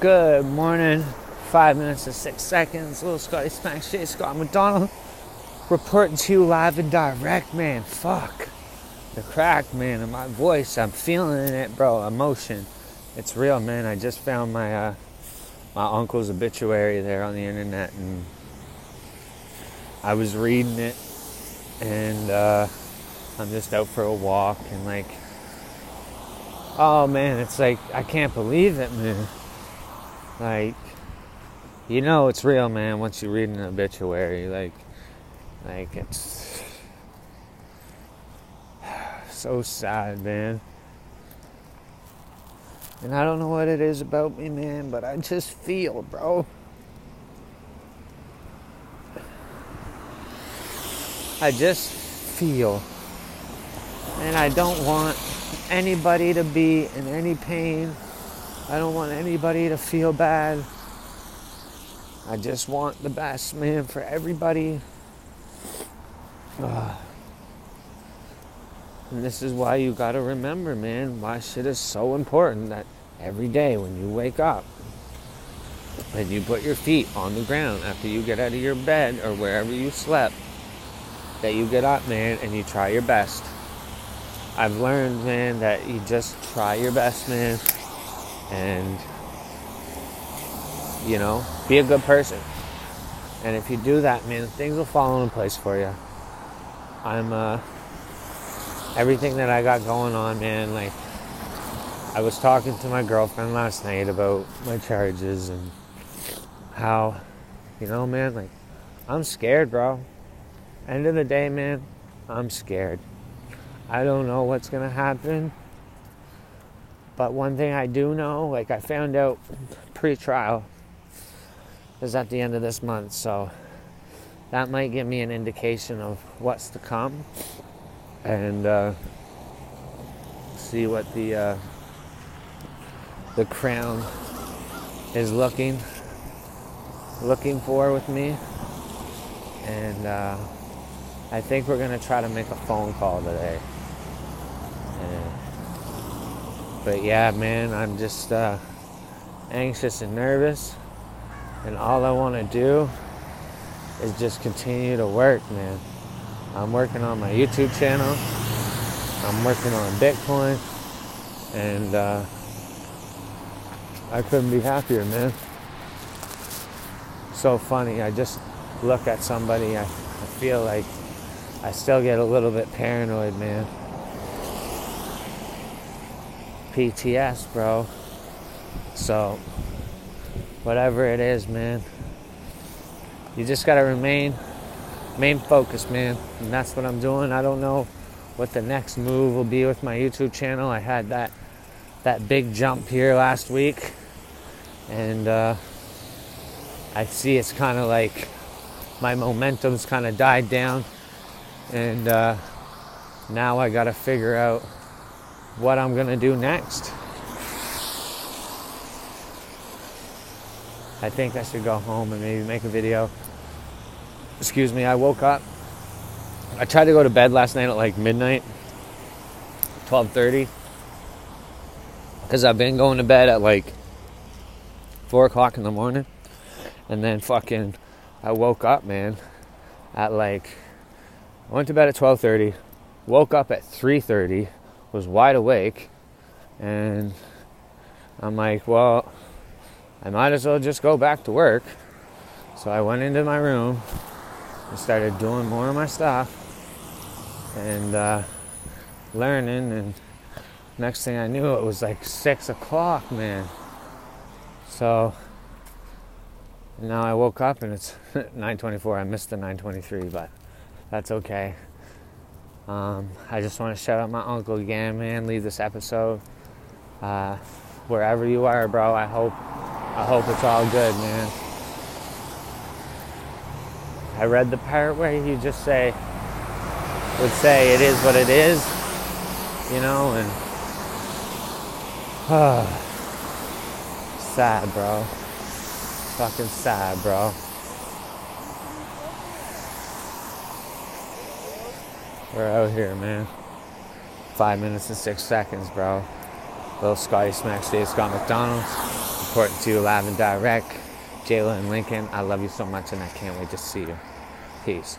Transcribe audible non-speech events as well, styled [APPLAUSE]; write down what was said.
Good morning. Five minutes and six seconds. Little Scotty Smack Shit, Scott McDonald. Reporting to you live and direct, man. Fuck. The crack, man, in my voice. I'm feeling it, bro. Emotion. It's real, man. I just found my uh, my uncle's obituary there on the internet, and I was reading it, and uh, I'm just out for a walk, and like, oh man, it's like I can't believe it, man. Like, you know, it's real, man. Once you read an obituary, like, like it's [SIGHS] so sad, man. And I don't know what it is about me, man, but I just feel, bro. I just feel. And I don't want anybody to be in any pain. I don't want anybody to feel bad. I just want the best, man, for everybody. Ugh. And this is why you gotta remember, man, why shit is so important that every day when you wake up and you put your feet on the ground after you get out of your bed or wherever you slept, that you get up, man, and you try your best. I've learned, man, that you just try your best, man, and you know, be a good person. And if you do that, man, things will fall into place for you. I'm uh everything that I got going on, man, like I was talking to my girlfriend last night about my charges and how, you know, man, like I'm scared, bro. End of the day, man, I'm scared. I don't know what's gonna happen. But one thing I do know, like I found out pre-trial is at the end of this month, so that might give me an indication of what's to come and uh, see what the uh, the crown is looking looking for with me. And uh, I think we're gonna try to make a phone call today and, but yeah man I'm just uh, anxious and nervous and all I want to do is just continue to work man I'm working on my YouTube channel. I'm working on Bitcoin. And uh, I couldn't be happier, man. So funny. I just look at somebody, I, I feel like I still get a little bit paranoid, man. PTS, bro. So, whatever it is, man, you just gotta remain main focus, man. And that's what I'm doing. I don't know what the next move will be with my YouTube channel. I had that that big jump here last week, and uh, I see it's kind of like my momentum's kind of died down, and uh, now I got to figure out what I'm gonna do next. I think I should go home and maybe make a video excuse me, I woke up. I tried to go to bed last night at like midnight, 12:30, because I've been going to bed at like four o'clock in the morning, and then fucking, I woke up, man, at like, I went to bed at 12:30, woke up at 3:30, was wide awake, and I'm like, well, I might as well just go back to work. So I went into my room and started doing more of my stuff and uh, learning. And next thing I knew, it was like six o'clock, man. So now I woke up and it's [LAUGHS] 9:24. I missed the 9:23, but that's okay. Um, I just want to shout out my uncle again, man. Leave this episode uh, wherever you are, bro. I hope I hope it's all good, man. I read the part where he just say would say it is what it is, you know, and uh, [SIGHS] sad, bro. Fucking sad, bro. We're out here, man. Five minutes and six seconds, bro. Little Scotty Smack State Scott McDonald's. reporting to you live and direct. Jayla and Lincoln, I love you so much and I can't wait to see you. Peace.